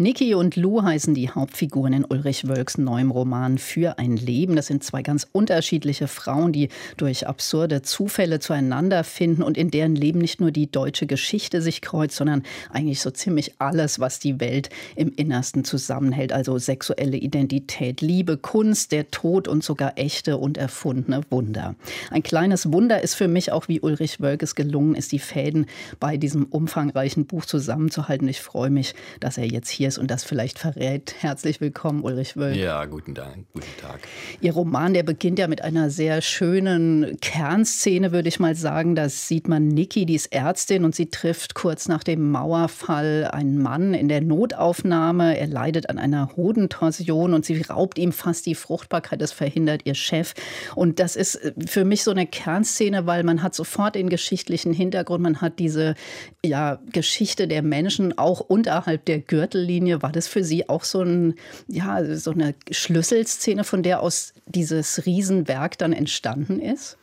Niki und Lou heißen die Hauptfiguren in Ulrich Wölks neuem Roman Für ein Leben. Das sind zwei ganz unterschiedliche Frauen, die durch absurde Zufälle zueinander finden und in deren Leben nicht nur die deutsche Geschichte sich kreuzt, sondern eigentlich so ziemlich alles, was die Welt im Innersten zusammenhält. Also sexuelle Identität, Liebe, Kunst, der Tod und sogar echte und erfundene Wunder. Ein kleines Wunder ist für mich auch, wie Ulrich Wölk es gelungen ist, die Fäden bei diesem umfangreichen Buch zusammenzuhalten. Ich freue mich, dass er jetzt hier ist und das vielleicht verrät. Herzlich willkommen, Ulrich Wölk. Ja, guten Dank, guten Tag. Ihr Roman, der beginnt ja mit einer sehr schönen Kernszene, würde ich mal sagen. Da sieht man Niki, die ist Ärztin und sie trifft kurz nach dem Mauerfall einen Mann in der Notaufnahme. Er leidet an einer Hodentorsion und sie raubt ihm fast die Fruchtbarkeit. Das verhindert ihr Chef. Und das ist für mich so eine Kernszene, weil man hat sofort den geschichtlichen Hintergrund, man hat diese ja, Geschichte der Menschen auch unterhalb der Gürtellinie Linie, war das für Sie auch so, ein, ja, so eine Schlüsselszene, von der aus dieses Riesenwerk dann entstanden ist?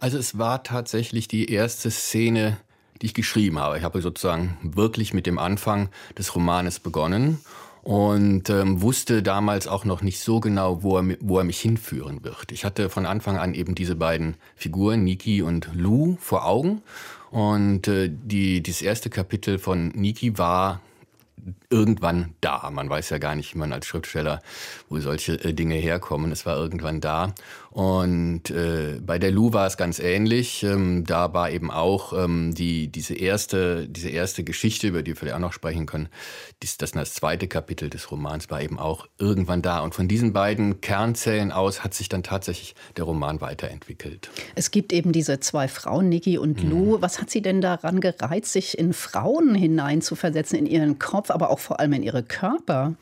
Also es war tatsächlich die erste Szene, die ich geschrieben habe. Ich habe sozusagen wirklich mit dem Anfang des Romanes begonnen und ähm, wusste damals auch noch nicht so genau, wo er, wo er mich hinführen wird. Ich hatte von Anfang an eben diese beiden Figuren, Niki und Lou, vor Augen. Und äh, die, dieses erste Kapitel von Niki war irgendwann da. Man weiß ja gar nicht, wie man als Schriftsteller, wo solche äh, Dinge herkommen. Es war irgendwann da. Und äh, bei der Lou war es ganz ähnlich. Ähm, da war eben auch ähm, die, diese, erste, diese erste Geschichte, über die wir vielleicht auch noch sprechen können, dies, das, das zweite Kapitel des Romans war eben auch irgendwann da. Und von diesen beiden Kernzellen aus hat sich dann tatsächlich der Roman weiterentwickelt. Es gibt eben diese zwei Frauen, Niki und Lou. Mhm. Was hat sie denn daran gereizt, sich in Frauen hineinzuversetzen, in ihren Kopf, aber auch vor allem in ihre Körper?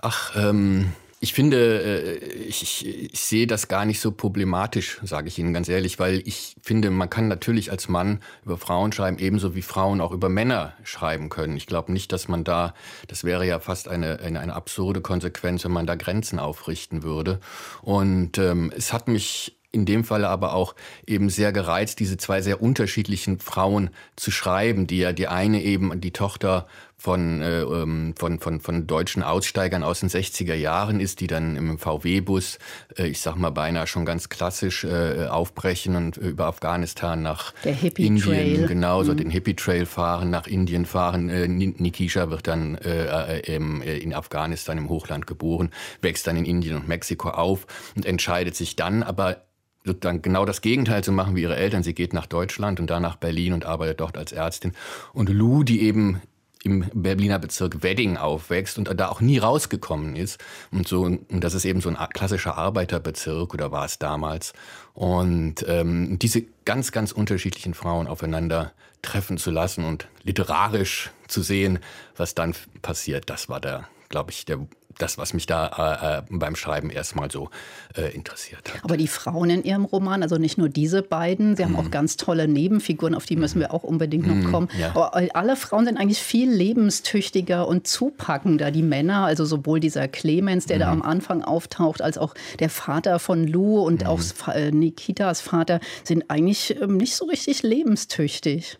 Ach, ähm, ich finde, äh, ich, ich, sehe das gar nicht so problematisch, sage ich Ihnen ganz ehrlich, weil ich finde, man kann natürlich als Mann über Frauen schreiben, ebenso wie Frauen auch über Männer schreiben können. Ich glaube nicht, dass man da, das wäre ja fast eine, eine, eine absurde Konsequenz, wenn man da Grenzen aufrichten würde. Und ähm, es hat mich in dem Falle aber auch eben sehr gereizt, diese zwei sehr unterschiedlichen Frauen zu schreiben, die ja die eine eben die Tochter von, äh, ähm, von, von, von deutschen Aussteigern aus den 60er Jahren ist, die dann im VW-Bus, äh, ich sag mal beinahe schon ganz klassisch äh, aufbrechen und über Afghanistan nach Indien, Trail. genau, so mhm. den Hippie Trail fahren, nach Indien fahren. Äh, Nikisha wird dann äh, äh, in Afghanistan im Hochland geboren, wächst dann in Indien und Mexiko auf und entscheidet sich dann aber sozusagen genau das Gegenteil zu machen wie ihre Eltern. Sie geht nach Deutschland und dann nach Berlin und arbeitet dort als Ärztin. Und Lou, die eben im Berliner Bezirk Wedding aufwächst und da auch nie rausgekommen ist. Und so, und das ist eben so ein klassischer Arbeiterbezirk oder war es damals. Und ähm, diese ganz, ganz unterschiedlichen Frauen aufeinander treffen zu lassen und literarisch zu sehen, was dann passiert, das war der, glaube ich, der das, was mich da äh, äh, beim Schreiben erstmal so äh, interessiert hat. Aber die Frauen in Ihrem Roman, also nicht nur diese beiden, Sie haben auch mhm. ganz tolle Nebenfiguren, auf die müssen wir auch unbedingt noch mhm, kommen. Ja. Aber alle Frauen sind eigentlich viel lebenstüchtiger und zupackender. Die Männer, also sowohl dieser Clemens, der mhm. da am Anfang auftaucht, als auch der Vater von Lou und mhm. auch äh, Nikitas Vater, sind eigentlich ähm, nicht so richtig lebenstüchtig.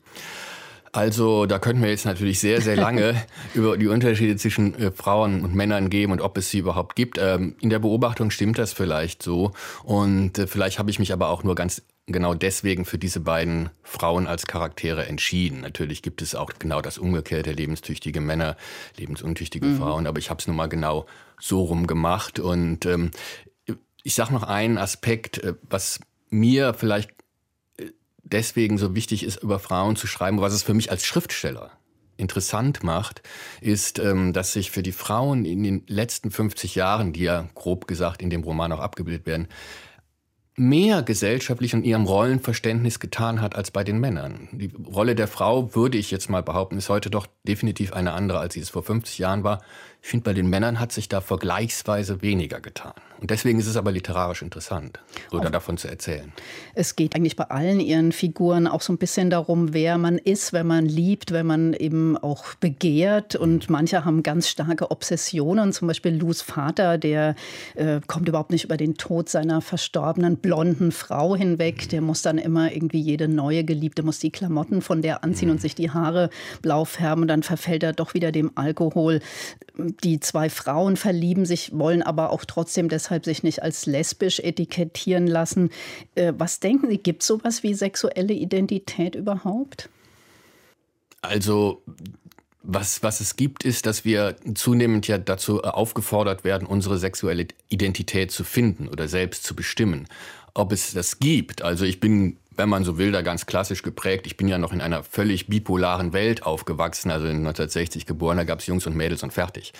Also da könnten wir jetzt natürlich sehr, sehr lange über die Unterschiede zwischen äh, Frauen und Männern geben und ob es sie überhaupt gibt. Ähm, in der Beobachtung stimmt das vielleicht so. Und äh, vielleicht habe ich mich aber auch nur ganz genau deswegen für diese beiden Frauen als Charaktere entschieden. Natürlich gibt es auch genau das umgekehrte, lebenstüchtige Männer, lebensuntüchtige mhm. Frauen, aber ich habe es nun mal genau so rum gemacht. Und ähm, ich sage noch einen Aspekt, äh, was mir vielleicht deswegen so wichtig ist, über Frauen zu schreiben, was es für mich als Schriftsteller interessant macht, ist, ähm, dass sich für die Frauen in den letzten 50 Jahren, die ja grob gesagt in dem Roman auch abgebildet werden, mehr gesellschaftlich in ihrem Rollenverständnis getan hat als bei den Männern. Die Rolle der Frau, würde ich jetzt mal behaupten, ist heute doch definitiv eine andere, als sie es vor 50 Jahren war. Ich finde, bei den Männern hat sich da vergleichsweise weniger getan. Und deswegen ist es aber literarisch interessant, so davon zu erzählen. Es geht eigentlich bei allen ihren Figuren auch so ein bisschen darum, wer man ist, wenn man liebt, wenn man eben auch begehrt. Und manche haben ganz starke Obsessionen. Zum Beispiel Lus Vater, der äh, kommt überhaupt nicht über den Tod seiner verstorbenen blonden Frau hinweg. Der muss dann immer irgendwie jede neue Geliebte, muss die Klamotten von der anziehen und sich die Haare blau färben. Und dann verfällt er doch wieder dem Alkohol. Die zwei Frauen verlieben sich, wollen aber auch trotzdem deshalb sich nicht als lesbisch etikettieren lassen. Äh, was denken Sie, gibt es sowas wie sexuelle Identität überhaupt? Also was, was es gibt, ist, dass wir zunehmend ja dazu aufgefordert werden, unsere sexuelle Identität zu finden oder selbst zu bestimmen. Ob es das gibt, also ich bin wenn man so will, da ganz klassisch geprägt. Ich bin ja noch in einer völlig bipolaren Welt aufgewachsen, also in 1960 geboren, da gab es Jungs und Mädels und fertig.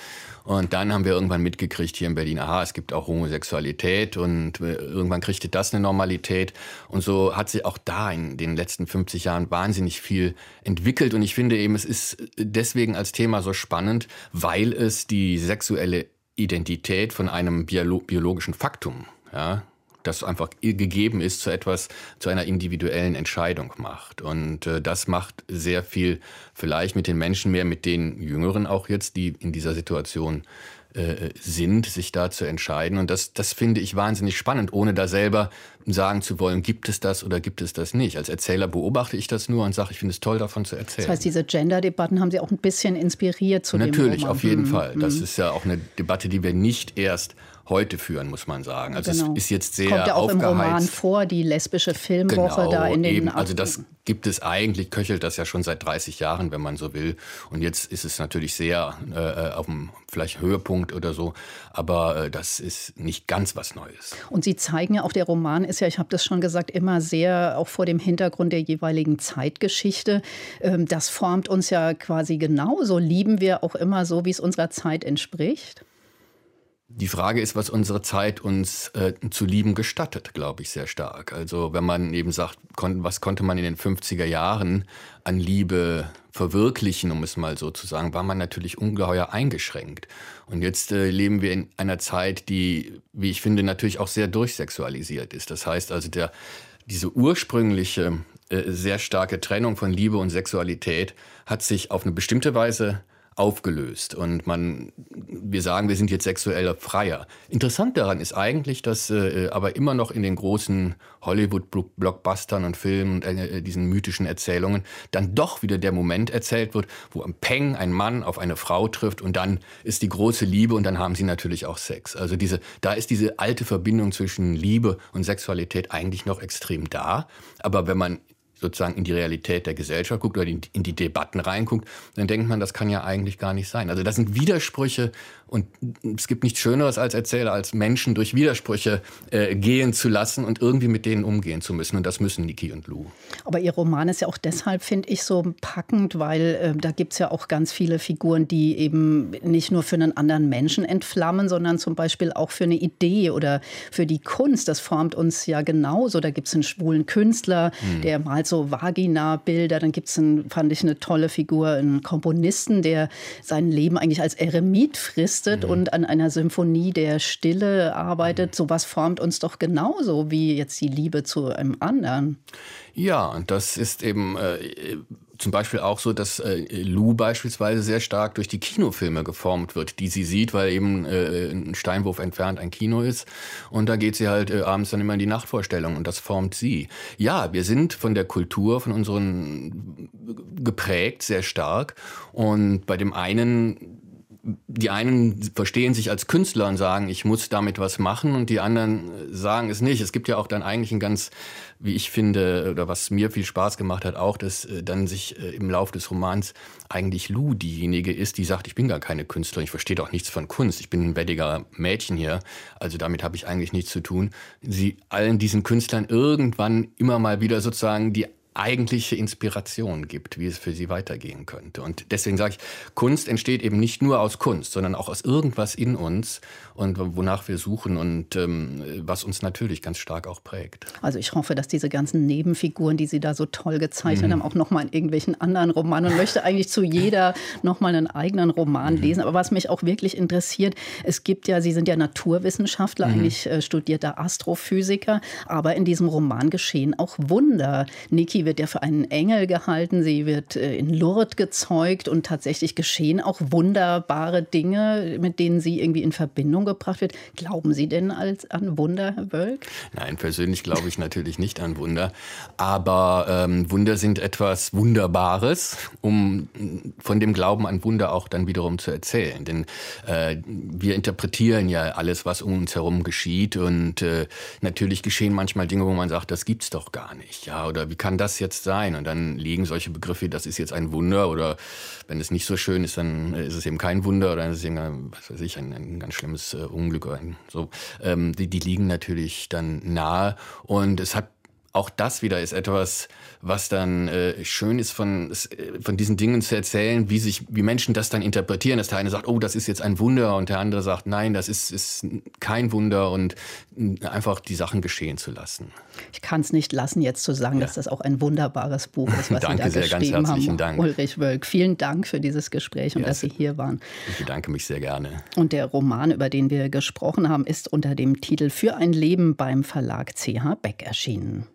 Und dann haben wir irgendwann mitgekriegt hier in Berlin, aha, es gibt auch Homosexualität und äh, irgendwann kriegte das eine Normalität. Und so hat sich auch da in den letzten 50 Jahren wahnsinnig viel entwickelt. Und ich finde eben, es ist deswegen als Thema so spannend, weil es die sexuelle Identität von einem biologischen Faktum ja, das einfach gegeben ist, zu etwas, zu einer individuellen Entscheidung macht. Und äh, das macht sehr viel vielleicht mit den Menschen mehr, mit den Jüngeren auch jetzt, die in dieser Situation äh, sind, sich da zu entscheiden. Und das, das finde ich wahnsinnig spannend, ohne da selber sagen zu wollen, gibt es das oder gibt es das nicht. Als Erzähler beobachte ich das nur und sage, ich finde es toll, davon zu erzählen. Das heißt, diese Gender-Debatten haben Sie auch ein bisschen inspiriert zu Natürlich, dem Natürlich, auf jeden mhm. Fall. Das mhm. ist ja auch eine Debatte, die wir nicht erst heute führen, muss man sagen. Also genau. es ist jetzt sehr Kommt ja auch aufgeheizt. im Roman vor, die lesbische Filmwoche genau, da in den eben. Also das gibt es eigentlich, köchelt das ja schon seit 30 Jahren, wenn man so will. Und jetzt ist es natürlich sehr äh, auf dem vielleicht Höhepunkt oder so, aber äh, das ist nicht ganz was Neues. Und Sie zeigen ja auch, der Roman ist ja, ich habe das schon gesagt, immer sehr auch vor dem Hintergrund der jeweiligen Zeitgeschichte. Ähm, das formt uns ja quasi genauso. Lieben wir auch immer so, wie es unserer Zeit entspricht? Die Frage ist, was unsere Zeit uns äh, zu lieben gestattet, glaube ich, sehr stark. Also wenn man eben sagt, kon was konnte man in den 50er Jahren an Liebe verwirklichen, um es mal so zu sagen, war man natürlich ungeheuer eingeschränkt. Und jetzt äh, leben wir in einer Zeit, die, wie ich finde, natürlich auch sehr durchsexualisiert ist. Das heißt also, der, diese ursprüngliche, äh, sehr starke Trennung von Liebe und Sexualität hat sich auf eine bestimmte Weise aufgelöst und man, wir sagen, wir sind jetzt sexuell freier. Interessant daran ist eigentlich, dass äh, aber immer noch in den großen Hollywood-Blockbustern und Filmen und äh, diesen mythischen Erzählungen dann doch wieder der Moment erzählt wird, wo am Peng ein Mann auf eine Frau trifft und dann ist die große Liebe und dann haben sie natürlich auch Sex. Also diese, da ist diese alte Verbindung zwischen Liebe und Sexualität eigentlich noch extrem da. Aber wenn man sozusagen in die Realität der Gesellschaft guckt oder in die Debatten reinguckt, dann denkt man, das kann ja eigentlich gar nicht sein. Also das sind Widersprüche und es gibt nichts Schöneres als Erzähler, als Menschen durch Widersprüche äh, gehen zu lassen und irgendwie mit denen umgehen zu müssen. Und das müssen Niki und Lou. Aber Ihr Roman ist ja auch deshalb, finde ich, so packend, weil äh, da gibt es ja auch ganz viele Figuren, die eben nicht nur für einen anderen Menschen entflammen, sondern zum Beispiel auch für eine Idee oder für die Kunst. Das formt uns ja genauso. Da gibt es einen schwulen Künstler, hm. der malt so Vagina-Bilder. Dann gibt es, fand ich, eine tolle Figur, einen Komponisten, der sein Leben eigentlich als Eremit frisst leistet mhm. und an einer Symphonie der Stille arbeitet, mhm. sowas formt uns doch genauso wie jetzt die Liebe zu einem anderen. Ja, und das ist eben äh, zum Beispiel auch so, dass äh, Lou beispielsweise sehr stark durch die Kinofilme geformt wird, die sie sieht, weil eben äh, ein Steinwurf entfernt ein Kino ist. Und da geht sie halt äh, abends dann immer in die Nachtvorstellung und das formt sie. Ja, wir sind von der Kultur, von unseren geprägt, sehr stark. Und bei dem einen die einen verstehen sich als Künstler und sagen, ich muss damit was machen und die anderen sagen es nicht. Es gibt ja auch dann eigentlich ein ganz, wie ich finde, oder was mir viel Spaß gemacht hat, auch, dass äh, dann sich äh, im Lauf des Romans eigentlich Lou diejenige ist, die sagt, ich bin gar keine Künstlerin, ich verstehe doch nichts von Kunst, ich bin ein bettiger Mädchen hier, also damit habe ich eigentlich nichts zu tun. Sie allen diesen Künstlern irgendwann immer mal wieder sozusagen die eigentliche Inspiration gibt, wie es für sie weitergehen könnte. Und deswegen sage ich, Kunst entsteht eben nicht nur aus Kunst, sondern auch aus irgendwas in uns und wonach wir suchen und ähm, was uns natürlich ganz stark auch prägt. Also ich hoffe, dass diese ganzen Nebenfiguren, die Sie da so toll gezeichnet mhm. haben, auch nochmal in irgendwelchen anderen Romanen und möchte eigentlich zu jeder nochmal einen eigenen Roman mhm. lesen. Aber was mich auch wirklich interessiert, es gibt ja, Sie sind ja Naturwissenschaftler, mhm. eigentlich äh, studierter Astrophysiker, aber in diesem Roman geschehen auch Wunder. Niki wird ja für einen Engel gehalten, sie wird äh, in Lourdes gezeugt und tatsächlich geschehen auch wunderbare Dinge, mit denen sie irgendwie in Verbindung gebracht wird. Glauben Sie denn als, an Wunder, Herr Wölk? Nein, persönlich glaube ich natürlich nicht an Wunder. Aber ähm, Wunder sind etwas Wunderbares, um von dem Glauben an Wunder auch dann wiederum zu erzählen. Denn äh, wir interpretieren ja alles, was um uns herum geschieht. Und äh, natürlich geschehen manchmal Dinge, wo man sagt, das gibt's doch gar nicht. Ja, oder wie kann das jetzt sein? Und dann liegen solche Begriffe, das ist jetzt ein Wunder oder wenn es nicht so schön ist, dann ist es eben kein Wunder oder dann ist es eben, was weiß ich, ein, ein ganz schlimmes äh, Unglück oder ein, so. Ähm, die, die liegen natürlich dann nahe und es hat auch das wieder ist etwas, was dann äh, schön ist, von, äh, von diesen Dingen zu erzählen, wie sich, wie Menschen das dann interpretieren. Dass der eine sagt, oh, das ist jetzt ein Wunder und der andere sagt, nein, das ist, ist kein Wunder und einfach die Sachen geschehen zu lassen. Ich kann es nicht lassen, jetzt zu sagen, ja. dass das auch ein wunderbares Buch ist, was Danke Sie da sehr, geschrieben ganz herzlichen haben. Dank. Ulrich Wölk, vielen Dank für dieses Gespräch und ja, dass Sie hier waren. Ich bedanke mich sehr gerne. Und der Roman, über den wir gesprochen haben, ist unter dem Titel Für ein Leben beim Verlag CH Beck erschienen.